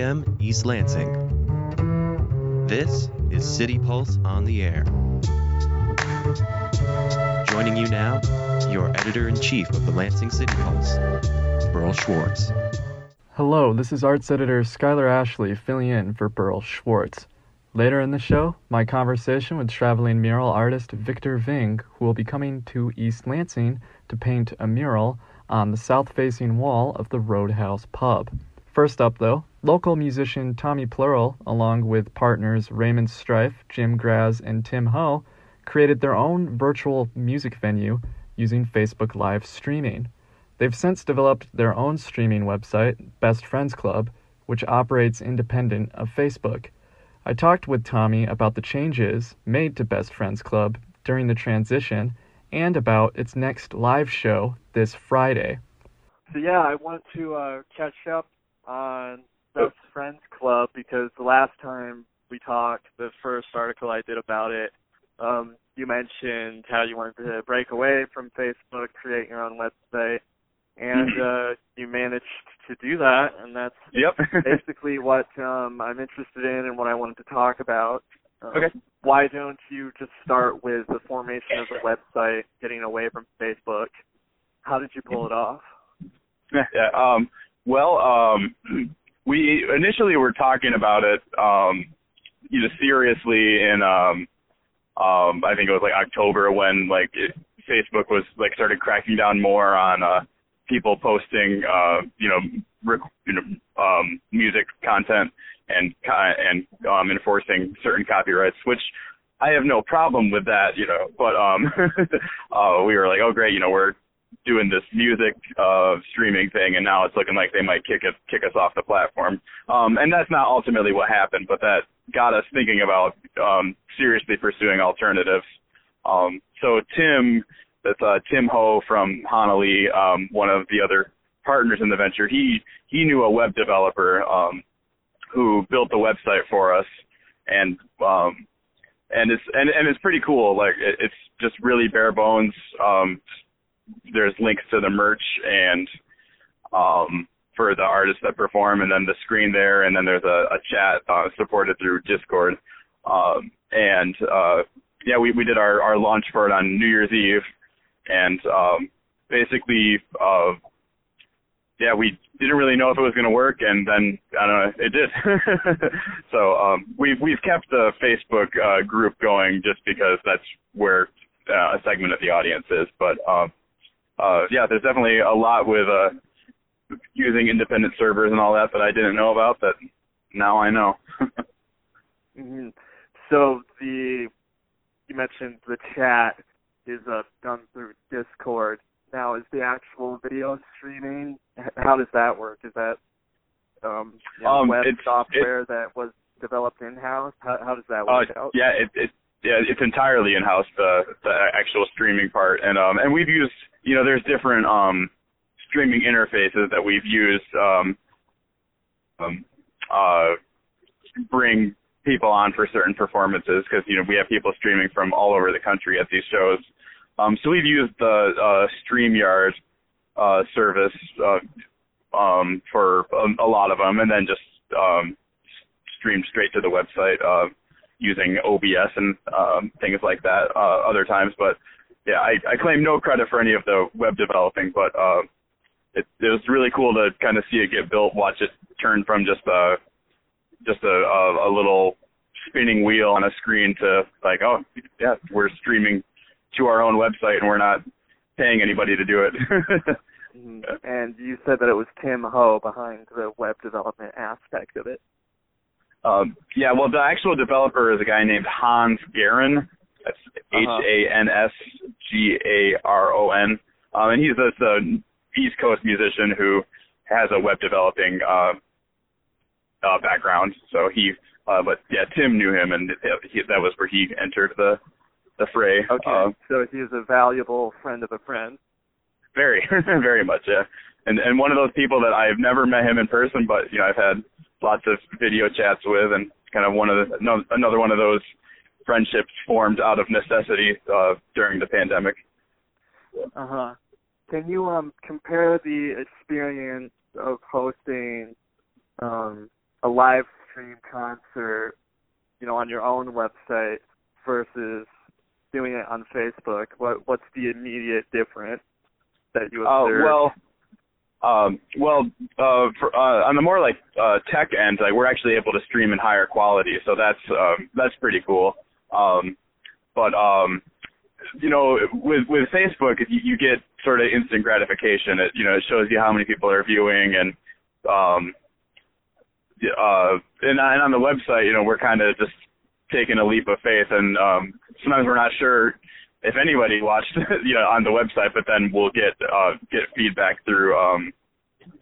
East Lansing. This is City Pulse on the Air. Joining you now, your editor in chief of the Lansing City Pulse, Berl Schwartz. Hello, this is arts editor Skyler Ashley filling in for Berl Schwartz. Later in the show, my conversation with traveling mural artist Victor Ving, who will be coming to East Lansing to paint a mural on the south facing wall of the Roadhouse Pub. First up, though, local musician Tommy Plural, along with partners Raymond Strife, Jim Graz, and Tim Ho, created their own virtual music venue using Facebook Live streaming. They've since developed their own streaming website, Best Friends Club, which operates independent of Facebook. I talked with Tommy about the changes made to Best Friends Club during the transition and about its next live show this Friday. So yeah, I want to uh, catch up on Friends Club because the last time we talked, the first article I did about it, um, you mentioned how you wanted to break away from Facebook, create your own website, and uh, you managed to do that, and that's Yep. basically what um, I'm interested in and what I wanted to talk about. Um, Okay. Why don't you just start with the formation of the website, getting away from Facebook? How did you pull it off? yeah. Um, well, um, we initially were talking about it, um, you know, seriously in, um, um, I think it was like October when like it, Facebook was like started cracking down more on uh, people posting, uh, you know, rec- you know, um, music content and and um, enforcing certain copyrights, which I have no problem with that, you know. But um, uh, we were like, oh great, you know, we're doing this music uh streaming thing and now it's looking like they might kick us kick us off the platform. Um and that's not ultimately what happened, but that got us thinking about um seriously pursuing alternatives. Um so Tim that's uh Tim Ho from Honolulu, um one of the other partners in the venture, he he knew a web developer um who built the website for us and um and it's and and it's pretty cool like it, it's just really bare bones um there's links to the merch and um for the artists that perform and then the screen there and then there's a, a chat uh, supported through discord. Um and uh yeah we we did our our launch for it on new year's eve and um basically uh yeah we didn't really know if it was going to work and then i don't know it did. So um we've we've kept the facebook uh group going just because that's where uh, a segment of the audience is but um uh, yeah, there's definitely a lot with uh, using independent servers and all that that I didn't know about that now I know. hmm So the you mentioned the chat is uh, done through Discord. Now, is the actual video streaming? How does that work? Is that um, you know, Um, web software that was developed in house? How, how does that Uh, work out? yeah, it, it yeah, it's entirely in house the the actual streaming part, and um and we've used you know there's different um streaming interfaces that we've used um um uh bring people on for certain performances because you know we have people streaming from all over the country at these shows. Um, so we've used the uh, Streamyard uh, service uh, um, for a, a lot of them, and then just um, streamed straight to the website uh, using OBS and um, things like that uh, other times. But yeah, I, I claim no credit for any of the web developing, but uh, it, it was really cool to kind of see it get built, watch it turn from just a just a, a, a little spinning wheel on a screen to like, oh yeah, we're streaming to our own website and we're not paying anybody to do it. Mhm. And you said that it was Tim Ho behind the web development aspect of it. Um, yeah, well, the actual developer is a guy named Hans Garon. That's H A N S G A R O N. Um, and he's this uh, East Coast musician who has a web developing uh, uh, background. So he, uh, but yeah, Tim knew him, and he, that was where he entered the the fray. Okay, Uh, so he is a valuable friend of a friend. very, very much, yeah. And and one of those people that I've never met him in person, but you know I've had lots of video chats with, and kind of one of the another one of those friendships formed out of necessity uh, during the pandemic. Uh huh. Can you um compare the experience of hosting um a live stream concert, you know, on your own website versus doing it on Facebook? What what's the immediate difference that you observe? Oh well, um, well, uh, for, uh, on the more like uh, tech end, like we're actually able to stream in higher quality, so that's um, that's pretty cool. Um, but um, you know, with with Facebook, you, you get sort of instant gratification. It you know it shows you how many people are viewing and um, uh, and, and on the website, you know, we're kind of just taking a leap of faith, and um, sometimes we're not sure if anybody watched, you know, on the website, but then we'll get uh, get feedback through um,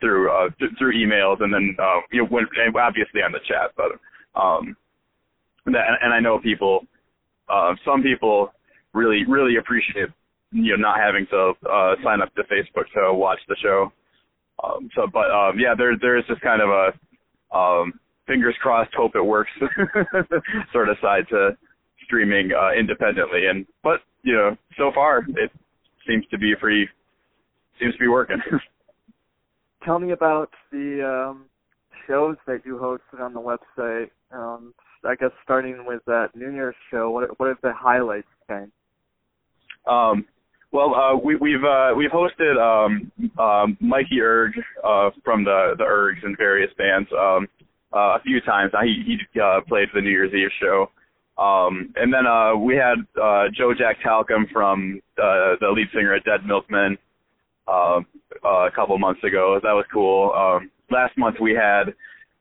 through uh, th- through emails, and then uh, you know, when, obviously on the chat, but um, that, and I know people, uh, some people really really appreciate you know not having to uh, sign up to Facebook to watch the show. Um, so, but um, yeah, there there is just kind of a um, fingers crossed, hope it works sort of side to streaming uh, independently. And but you know, so far it seems to be free, seems to be working. Tell me about the um, shows that you hosted on the website. Um, I guess starting with that New Year's show, what what have the highlights been? Um, well, uh, we, we've uh, we've hosted um, um, Mikey Erg uh, from the the Ergs and various bands um, uh, a few times. Now he he uh, played the New Year's Eve show, um, and then uh, we had uh, Joe Jack Talcum from uh, the lead singer at Dead Milkmen uh, a couple months ago. That was cool. Um, last month we had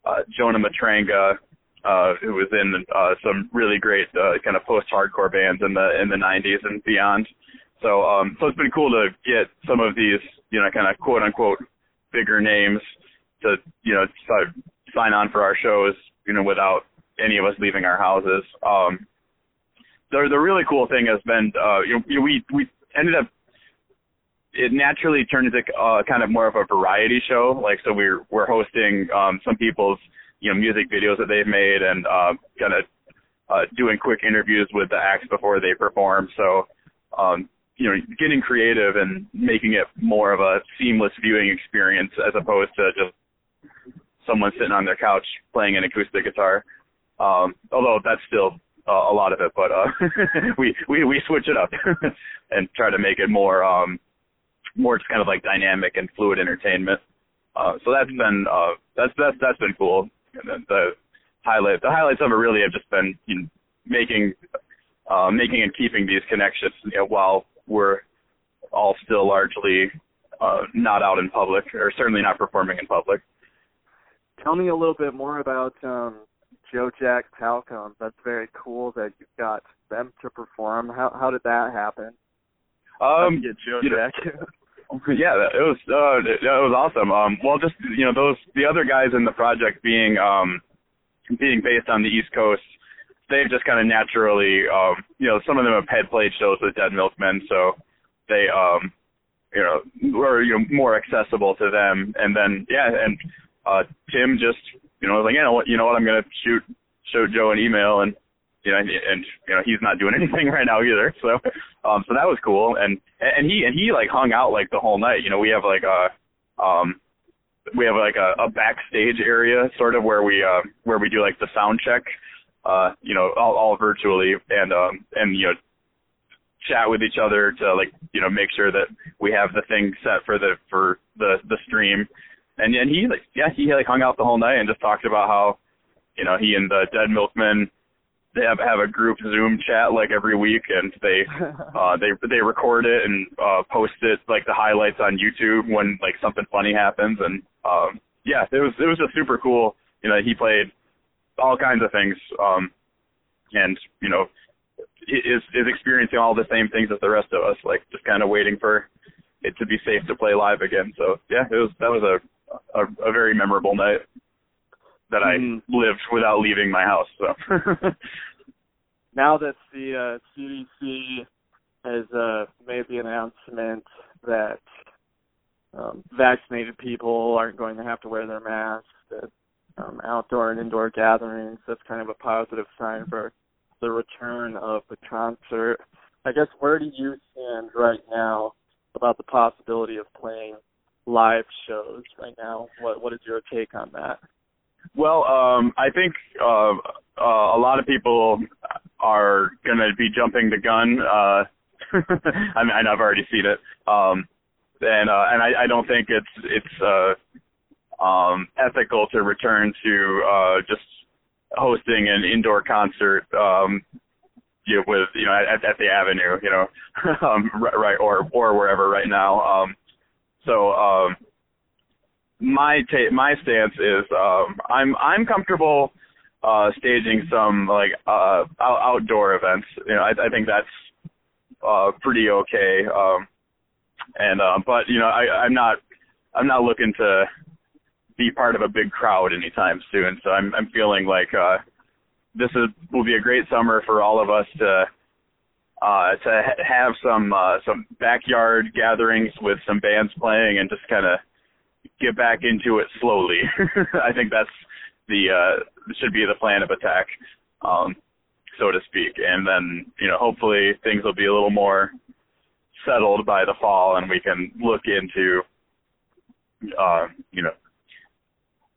uh, Jonah Matranga, uh, who was in uh, some really great uh, kind of post-hardcore bands in the in the 90s and beyond. So um, so it's been cool to get some of these you know kind of quote unquote bigger names to you know sign on for our shows you know without any of us leaving our houses. Um, the the really cool thing has been uh, you know, we we ended up it naturally turned into uh, kind of more of a variety show. Like so we're we're hosting um, some people's you know music videos that they've made and uh, kind of uh, doing quick interviews with the acts before they perform. So um, you know getting creative and making it more of a seamless viewing experience as opposed to just someone sitting on their couch playing an acoustic guitar. Um, although that's still uh, a lot of it, but uh, we we we switch it up and try to make it more um, more just kind of like dynamic and fluid entertainment. Uh, so that's been uh, that's that's that's been cool. And then the highlight the highlights of it really have just been you know, making uh, making and keeping these connections you know, while we're all still largely uh, not out in public or certainly not performing in public. Tell me a little bit more about um, Joe Jack Talcum. That's very cool that you got them to perform. How how did that happen? Um, get Joe you know- Jack. yeah, it was uh, it, it was awesome. Um, well, just you know those the other guys in the project being um, being based on the East Coast, they've just kind of naturally, um, you know, some of them have had played shows with Dead Milkmen, so they, um, you know, were you know more accessible to them. And then yeah, and uh, Tim just you know I was like, you know what, you know what, I'm gonna shoot shoot Joe an email and you know, and, and you know he's not doing anything right now either. So, um, so that was cool, and and he and he like hung out like the whole night. You know, we have like a, um, we have like a, a backstage area sort of where we uh where we do like the sound check, uh, you know, all, all virtually, and um and you know chat with each other to like you know make sure that we have the thing set for the for the the stream, and and he like yeah he like hung out the whole night and just talked about how, you know, he and the Dead Milkmen they have have a group Zoom chat like every week, and they uh they they record it and uh post it like the highlights on YouTube when like something funny happens, and um yeah, it was it was just super cool. You know, he played all kinds of things, um and you know is is experiencing all the same things as the rest of us, like just kind of waiting for it to be safe to play live again. So yeah, it was that was a a, a very memorable night that I Mhm. lived without leaving my house. So now that the uh, CDC has uh, made the announcement that um, vaccinated people aren't going to have to wear their masks at um, outdoor and indoor gatherings, that's kind of a positive sign for the return of the concert. I guess where do you stand right now about the possibility of playing live shows right now? What what is your take on that? Well, um, I think uh, uh, a lot of people are going to be jumping the gun. Uh, I mean, I've already seen it, um, and uh, and I, I don't think it's it's uh, um, ethical to return to uh, just hosting an indoor concert um, you know, with you know at, at the Avenue, you know, um, right or or wherever right now. Um, so um, my ta- my stance is um, I'm I'm comfortable uh, staging some like uh, out- outdoor events. You know, I, I think that's uh, pretty okay. Um, and uh, but you know, I, I'm not I'm not looking to be part of a big crowd anytime soon. So I'm I'm feeling like uh, this is will be a great summer for all of us to uh, to ha- have some uh, some backyard gatherings with some bands playing and just kind of get back into it slowly. I think that's the uh, should be the plan of attack, um, so to speak. And then you know hopefully things will be a little more settled by the fall, and we can look into uh, you know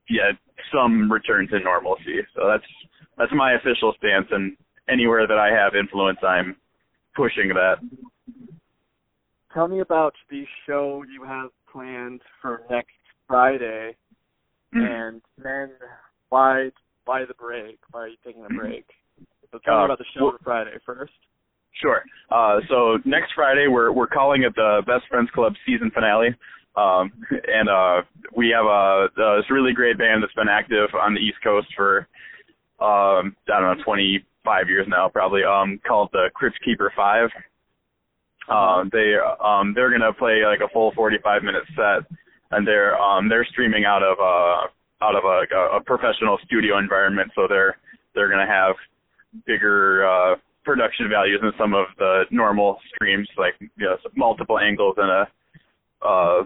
yeah some return to normalcy. So that's that's my official stance, and anywhere that I have influence, I'm pushing that. Tell me about the show you have planned for next Friday, Hmm. and then why why the break? Why are you taking a break? So tell me Uh, about the show for Friday first. Sure. Uh, so next Friday, we're we're calling it the Best Friends Club season finale, um, and uh, we have a, this really great band that's been active on the East Coast for um, I don't know 25 years now, probably. Um, called the Crypt Keeper Five. Um, they um, they're gonna play like a full 45 minute set, and they're um, they're streaming out of uh, out of a, a professional studio environment, so they're they're gonna have bigger uh, production values than some of the normal streams, like you know, multiple angles and a uh,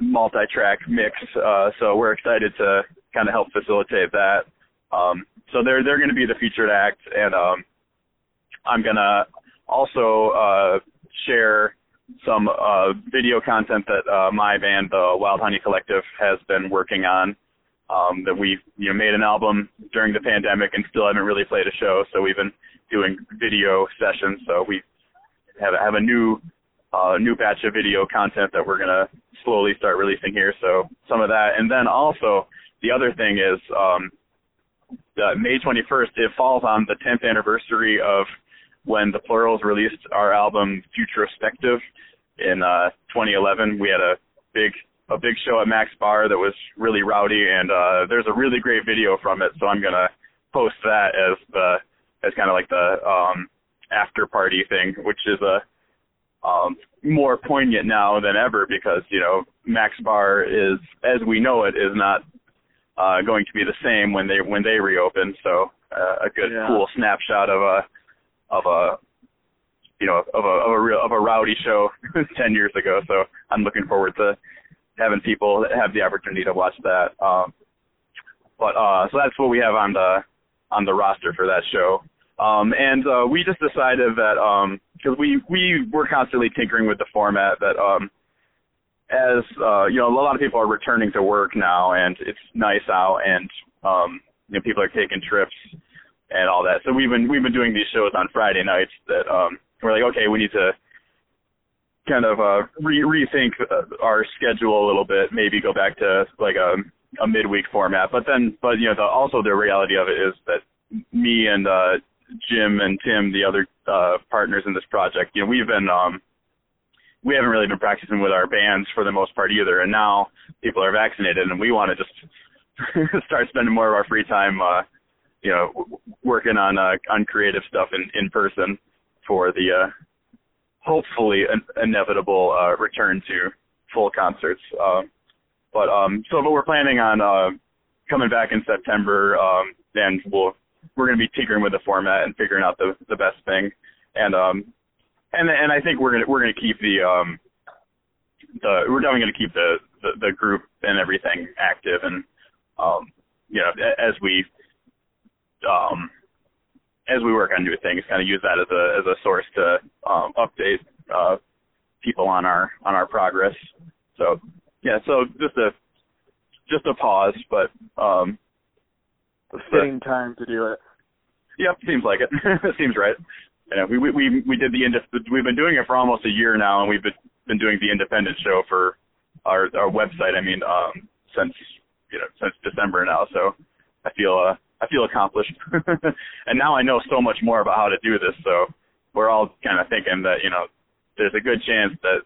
multi-track mix. Uh, so we're excited to kind of help facilitate that. Um, so they're they're going to be the featured act, and um, I'm gonna also uh, share some uh, video content that uh, my band, the Wild Honey Collective, has been working on. Um, that we you know made an album during the pandemic and still haven't really played a show, so we've been doing video sessions. So we have have a new uh, new batch of video content that we're gonna slowly start releasing here. So some of that, and then also the other thing is um, the May 21st. It falls on the 10th anniversary of when the Plurals released our album Futurospective in uh, 2011. We had a big a big show at Mac's Bar that was really rowdy, and uh, there's a really great video from it. So I'm gonna post that as the as kind of like the um, after party thing, which is a um, more poignant now than ever because you know Mac's Bar is, as we know it, is not uh, going to be the same when they when they reopen. So uh, a good Yeah. cool snapshot of a of a you know of a of a real of a rowdy show ten years ago. So I'm looking forward to having people have the opportunity to watch that. Um, but uh, so that's what we have on the on the roster for that show. Um, and uh, we just decided that because we we were constantly tinkering with the format that um, as uh, you know a lot of people are returning to work now and it's nice out and um, you know people are taking trips and all that. So we've been we've been doing these shows on Friday nights that um, we're like okay we need to kind of uh, re- rethink uh, our schedule a little bit, maybe go back to like a a midweek format. But then, but you know, the, also the reality of it is that me and uh, Jim and Tim, the other uh, partners in this project, you know, we've been um, we haven't really been practicing with our bands for the most part either. And now people are vaccinated, and we want to just start spending more of our free time, uh, you know, w- working on uh, on creative stuff in in person for the uh, hopefully an inevitable uh, return to full concerts. Uh, but um, so but we're planning on uh, coming back in September, um, and we'll we're going to be tinkering with the format and figuring out the the best thing. And um, and and I think we're gonna we're gonna keep the um the we're definitely gonna keep the, the the group and everything active and um you know as we um as we work on new things kind of use that as a as a source to um update uh people on our on our progress so yeah so just a just a pause but um fitting time to do it yep seems like it. it seems right. Yeah, we we we did the we've been doing it for almost a year now, and we've been been doing the independent show for our our website. I mean, um, since you know since December now. So I feel uh I feel accomplished, and now I know so much more about how to do this. So we're all kind of thinking that you know there's a good chance that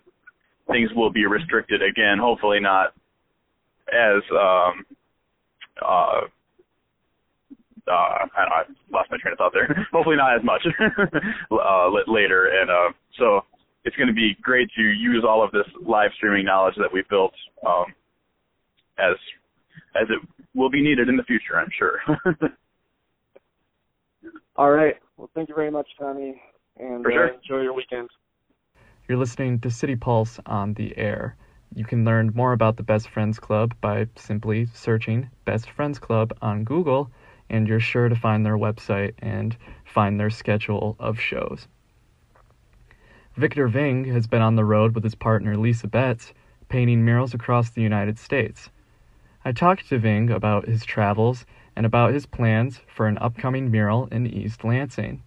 things will be restricted again. Hopefully not as um uh uh, I, I lost my train of thought there. Hopefully not as much uh, later, and uh, so it's going to be great to use all of this live streaming knowledge that we've built um, as as it will be needed in the future, I'm sure. all right. Well, thank you very much, Tommy, and sure. uh, enjoy your weekend. You're listening to City Pulse on the air. You can learn more about the Best Friends Club by simply searching Best Friends Club on Google and you're sure to find their website and find their schedule of shows. Victor Ving has been on the road with his partner Lisa Beggs, painting murals across the United States. I talked to Ving about his travels and about his plans for an upcoming mural in East Lansing.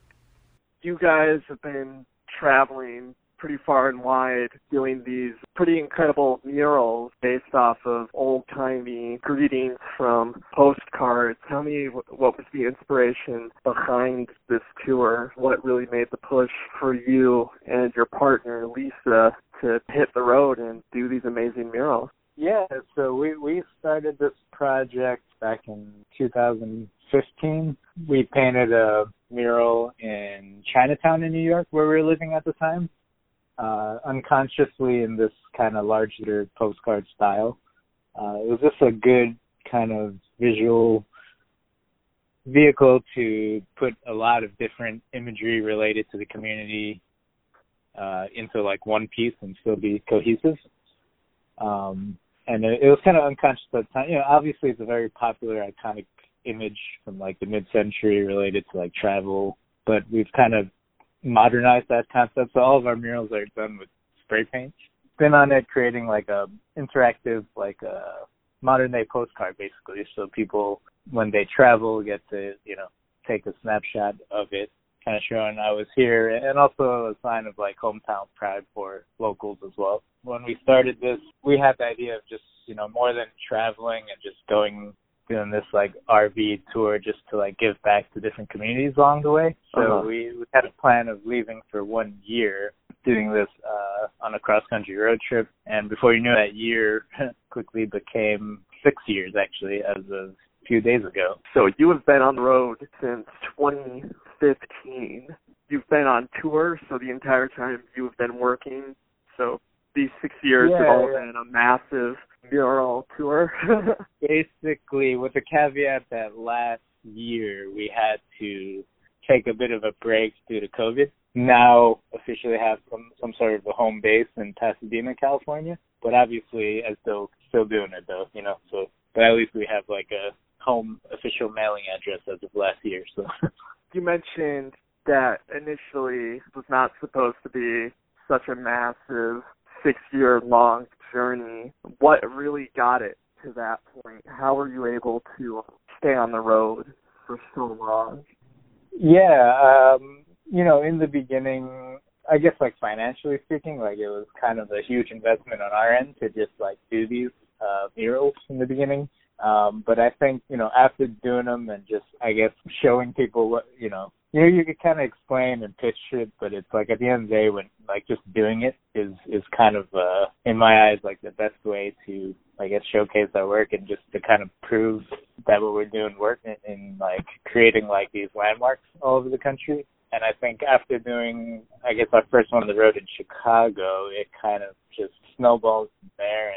You guys have been traveling pretty far and wide doing these pretty incredible murals based off of old timey greetings from postcards. Tell me what was the inspiration behind this tour? What really made the push for you and your partner, Lisa, to hit the road and do these amazing murals? Yeah, so we we started this project back in 2015. We painted a mural in Chinatown in New York where we were living at the time uh, unconsciously in this kind of larger postcard style. Uh, it was just a good kind of visual vehicle to put a lot of different imagery related to the community uh, into like one piece and still be cohesive. Um, and it, it was kind of unconscious at the time. You know, obviously it's a very popular, iconic image from like the mid-century related to like travel, but we've kind of modernize that concept. So all of our murals are done with spray paint. Been on it creating like a interactive, like a modern day postcard basically. So people when they travel get to, you know, take a snapshot of it, kind of showing I was here and also a sign of like hometown pride for locals as well. When we started this, we had the idea of just, you know, more than traveling and just going doing this like RV tour just to like give back to different communities along the way. So uh-huh. we, we had a plan of leaving for one year doing this uh on a cross country road trip and before you know that year quickly became six years actually as of a few days ago. So you have been on the road since 2015. You've been on tour, so the entire time you have been working. So these six years yeah, have all yeah. been a massive mural tour. Basically, with the caveat that last year we had to take a bit of a break due to COVID. Now officially have some some sort of a home base in Pasadena, California. But obviously, as still still doing it though, you know. So, but at least we have like a home official mailing address as of last year. So. you mentioned that initially was not supposed to be such a massive six year long journey. What really got it to that point? How were you able to stay on the road for so long? Yeah, um, you know, in the beginning, I guess like financially speaking, like it was kind of a huge investment on our end to just like do these uh murals in the beginning. Um, but I think, you know, after doing them and just, I guess, showing people what, you know, you know, you could kind of explain and pitch it, but it's like at the end of the day, when like just doing it is is kind of, uh, in my eyes, like the best way to, I guess, showcase our work and just to kind of prove that what we're doing works in, in like creating like these landmarks all over the country. And I think after doing, I guess, our first one on the road in Chicago, it kind of just snowballed from there and, and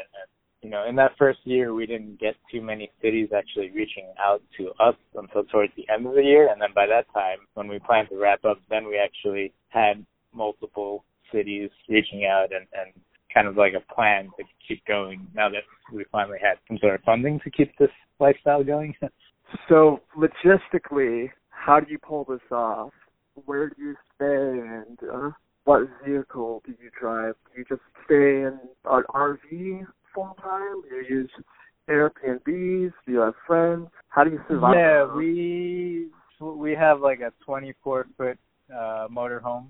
you know, in that first year, we didn't get too many cities actually reaching out to us until towards the end of the year. And then by that time, when we planned to wrap up, then we actually had multiple cities reaching out and, and kind of like a plan to keep going now that we finally had some sort of funding to keep this lifestyle going. so logistically, how do you pull this off? Where do you stay and uh, what vehicle do you drive? Do you just stay in an RV full time? Do you use Airbnbs? Do you have friends? How do you survive? Yeah, we we have like a 24 foot uh motorhome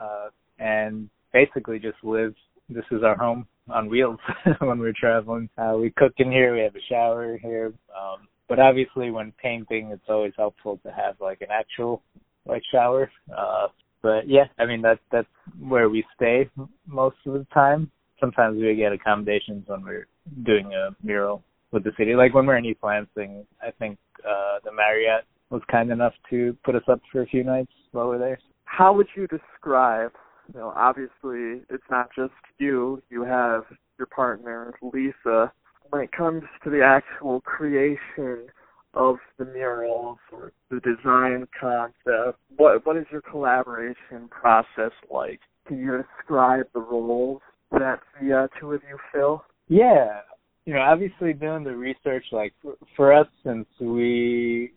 uh and basically just live this is our home on wheels when we're traveling. Uh we cook in here, we have a shower here. Um but obviously when painting it's always helpful to have like an actual like shower. Uh but yeah, I mean that that's where we stay most of the time. Sometimes we get accommodations when we're doing a mural with the city. Like when we're in East Lansing, I think uh the Marriott was kind enough to put us up for a few nights while we're there. How would you describe? You know, obviously it's not just you. You have your partner Lisa. When it comes to the actual creation of the murals or the design concept, what what is your collaboration process like? Can you describe the roles that the uh, two of you fill? Yeah, you know, obviously doing the research, like for, for us, since we,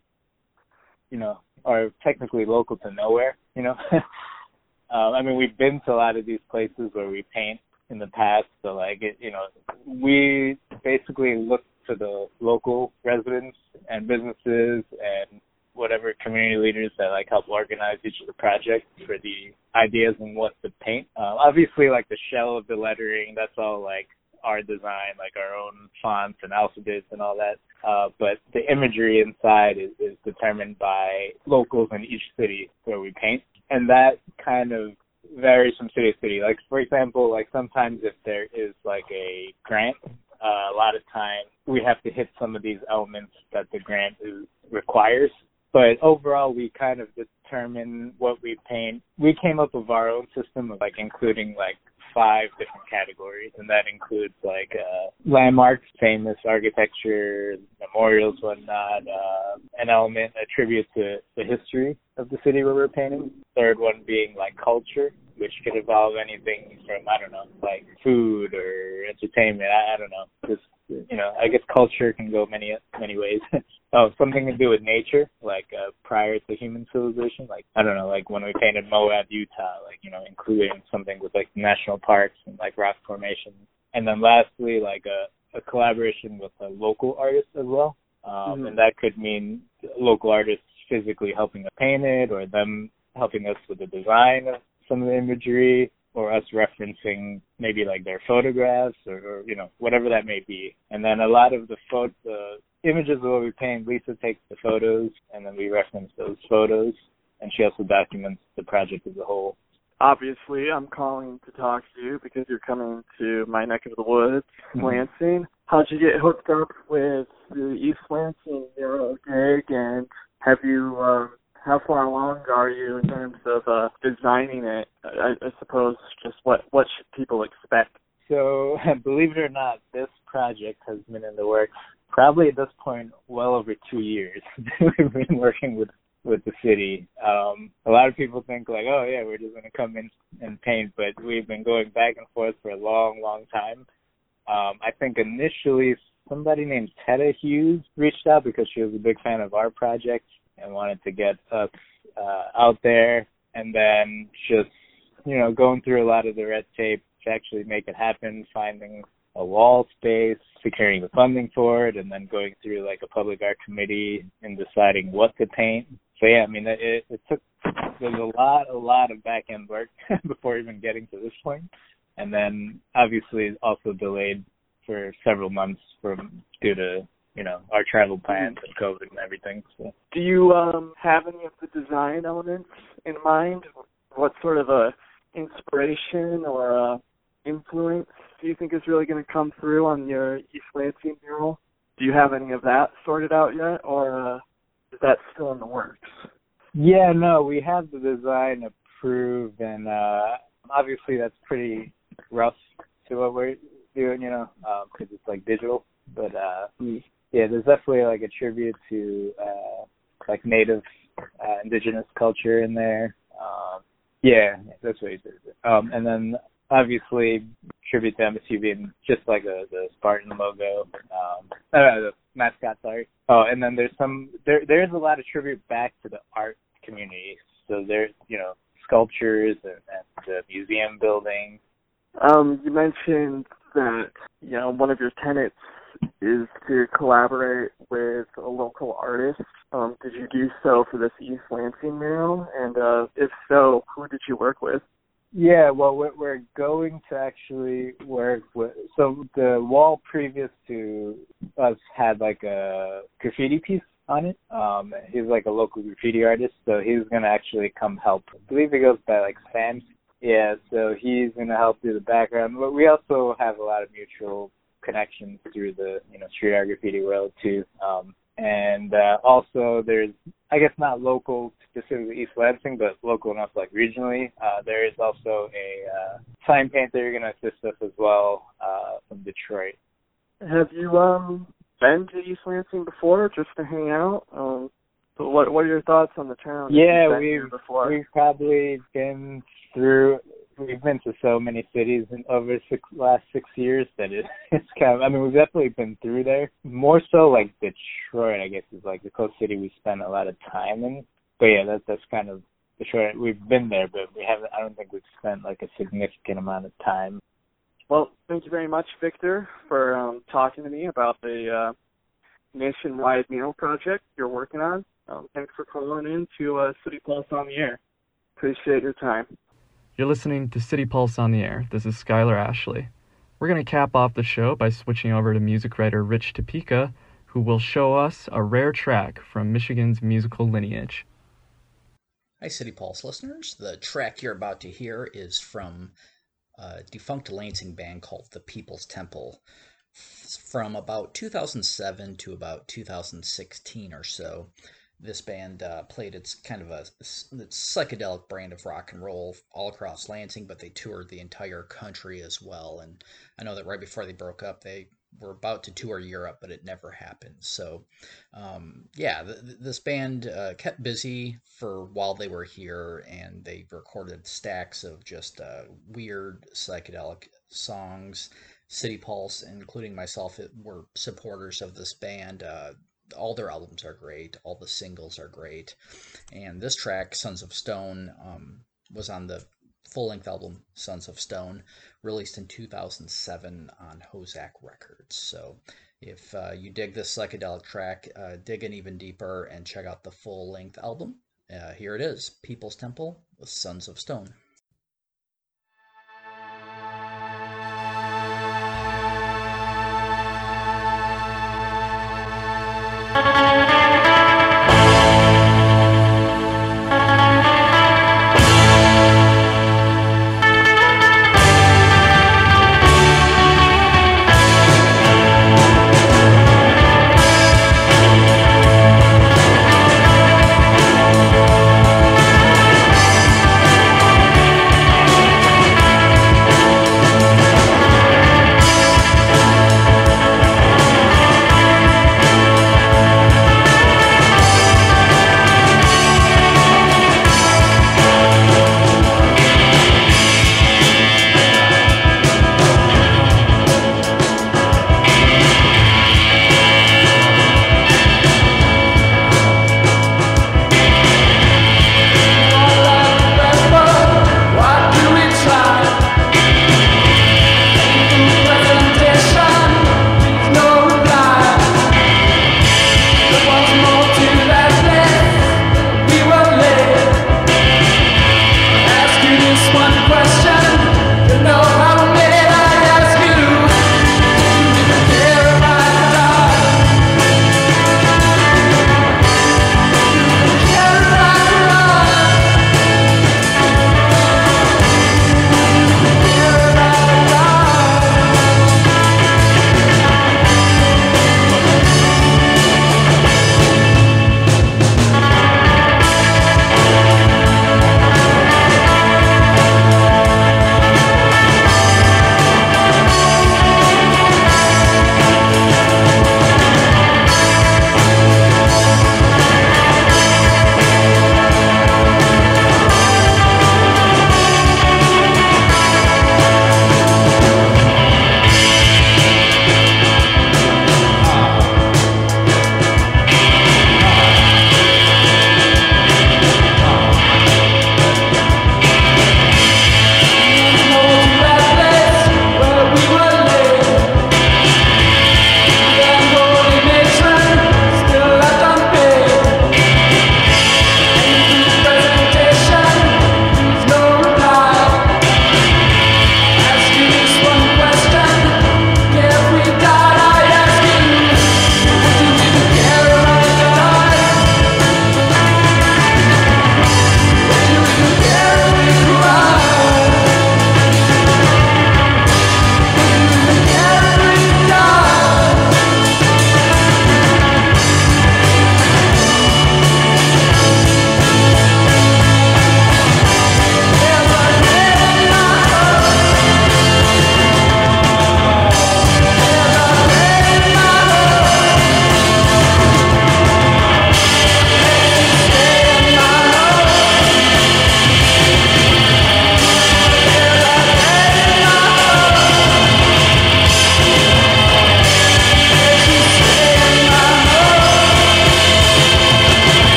you know, are technically local to nowhere, you know. um, I mean, we've been to a lot of these places where we paint in the past, so like, it, you know, we basically look to the local residents and businesses and whatever community leaders that like help organize each of the projects for the ideas and what to paint. Uh, obviously, like the shell of the lettering, that's all like our design, like our own fonts and alphabets and all that. Uh, but the imagery inside is, is determined by locals in each city where we paint. And that kind of varies from city to city. Like, for example, like sometimes if there is like a grant, uh, a lot of times we have to hit some of these elements that the grant is, requires. But overall, we kind of determine what we paint. We came up with our own system of like including like five different categories, and that includes like uh, landmarks, famous architecture, memorials, whatnot, uh, an element, a tribute to the history of the city where we're painting. Third one being like culture, which could involve anything from I don't know, like food or entertainment. I, I don't know, just you know, I guess culture can go many many ways. oh, something to do with nature, like uh, prior to human civilization. Like I don't know, like when we painted Moab, Utah, like you know, including something with like national parks and like rock formations. And then lastly, like a, a collaboration with a local artist as well. Um, mm-hmm. And that could mean local artists physically helping us paint it, or them helping us with the design of some of the imagery, or us referencing maybe like their photographs or, or you know whatever that may be. And then a lot of the photo the images of what we paint, Lisa takes the photos and then we reference those photos, and she also documents the project as a whole. Obviously, I'm calling to talk to you because you're coming to my neck of the woods, mm-hmm. Lansing. How'd you get hooked up with the East Lansing Mural Gig, and have you um, how far along are you in terms of uh, designing it? I, I suppose just what what should people expect? So, believe it or not, this project has been in the works probably at this point well over two years. We've been working with with the city. Um, a lot of people think like, oh yeah, we're just gonna come in and paint, but we've been going back and forth for a long, long time. Um, I think initially somebody named Tetta Hughes reached out because she was a big fan of our project and wanted to get us uh, out there and then just, you know, going through a lot of the red tape to actually make it happen, finding a wall space, securing the funding for it, and then going through like a public art committee and deciding what to paint. So yeah, I mean, it, it took there's a lot, a lot of back end work before even getting to this point, and then obviously also delayed for several months from due to you know our travel plans and COVID and everything. So. Do you um have any of the design elements in mind? What sort of a inspiration or a influence do you think is really going to come through on your East Lansing mural? Do you have any of that sorted out yet, or uh, is that still in the works? Yeah, no, we have the design approved, and uh obviously that's pretty rough to what we're doing, you know, because um, it's like digital. But uh yeah, there's definitely like a tribute to uh like native uh, indigenous culture in there. Um yeah, that's what he says. Um and then obviously tribute to MSU being just like a, the Spartan logo. Um uh, the mascot, sorry. Oh, and then there's some there there's a lot of tribute back to the art community. So there's you know, sculptures and, and the museum building. Um, you mentioned that, you know, one of your tenants is to collaborate with a local artist. Um, did you do so for this East Lansing mural? And uh, if so, who did you work with? Yeah, well, we're, we're going to actually work with. So the wall previous to us had like a graffiti piece on it. Um, he's like a local graffiti artist, so he's gonna actually come help. I believe he goes by like Sam. Yeah, so he's gonna help do the background. But we also have a lot of mutual connections through the you know street art graffiti world too. Um, and uh, also there's I guess not local specifically East Lansing, but local enough like regionally. Uh, there is also a uh, sign painter you're going to assist us as well uh, from Detroit. Have you um been to East Lansing before just to hang out? Um, but what what are your thoughts on the town? Yeah, we've we've probably been through we've been to so many cities in over six last six years that it, it's kind of I mean we've definitely been through there. More so like Detroit, I guess, is like the coast city we spend a lot of time in. But yeah, that that's kind of Detroit. We've been there, but we haven't. I don't think we've spent like a significant amount of time. Well, thank you very much, Victor, for um, talking to me about the uh, nationwide mural project you're working on. Um, thanks for calling in to uh, City Pulse on the Air. Appreciate your time. You're listening to City Pulse on the Air. This is Skyler Ashley. We're going to cap off the show by switching over to music writer Rich Tupica, who will show us a rare track from Michigan's musical lineage. Hi, City Pulse listeners. The track you're about to hear is from a defunct Lansing band called The People's Temple. From about 2007 to about 2016 or so, this band uh, played its kind of a psychedelic brand of rock and roll all across Lansing, but they toured the entire country as well. And I know that right before they broke up, they were about to tour Europe, but it never happened. So, um, yeah, th- this band uh, kept busy for while they were here, and they recorded stacks of just uh, weird psychedelic songs. City Pulse, including myself, were supporters of this band. Uh, all their albums are great. All the singles are great. And this track, Sons of Stone, um, was on the full length album Sons of Stone, released in 2007 on HoZac Records. So if uh, you dig this psychedelic track, uh, dig in even deeper and check out the full length album. Uh, here it is People's Temple with Sons of Stone.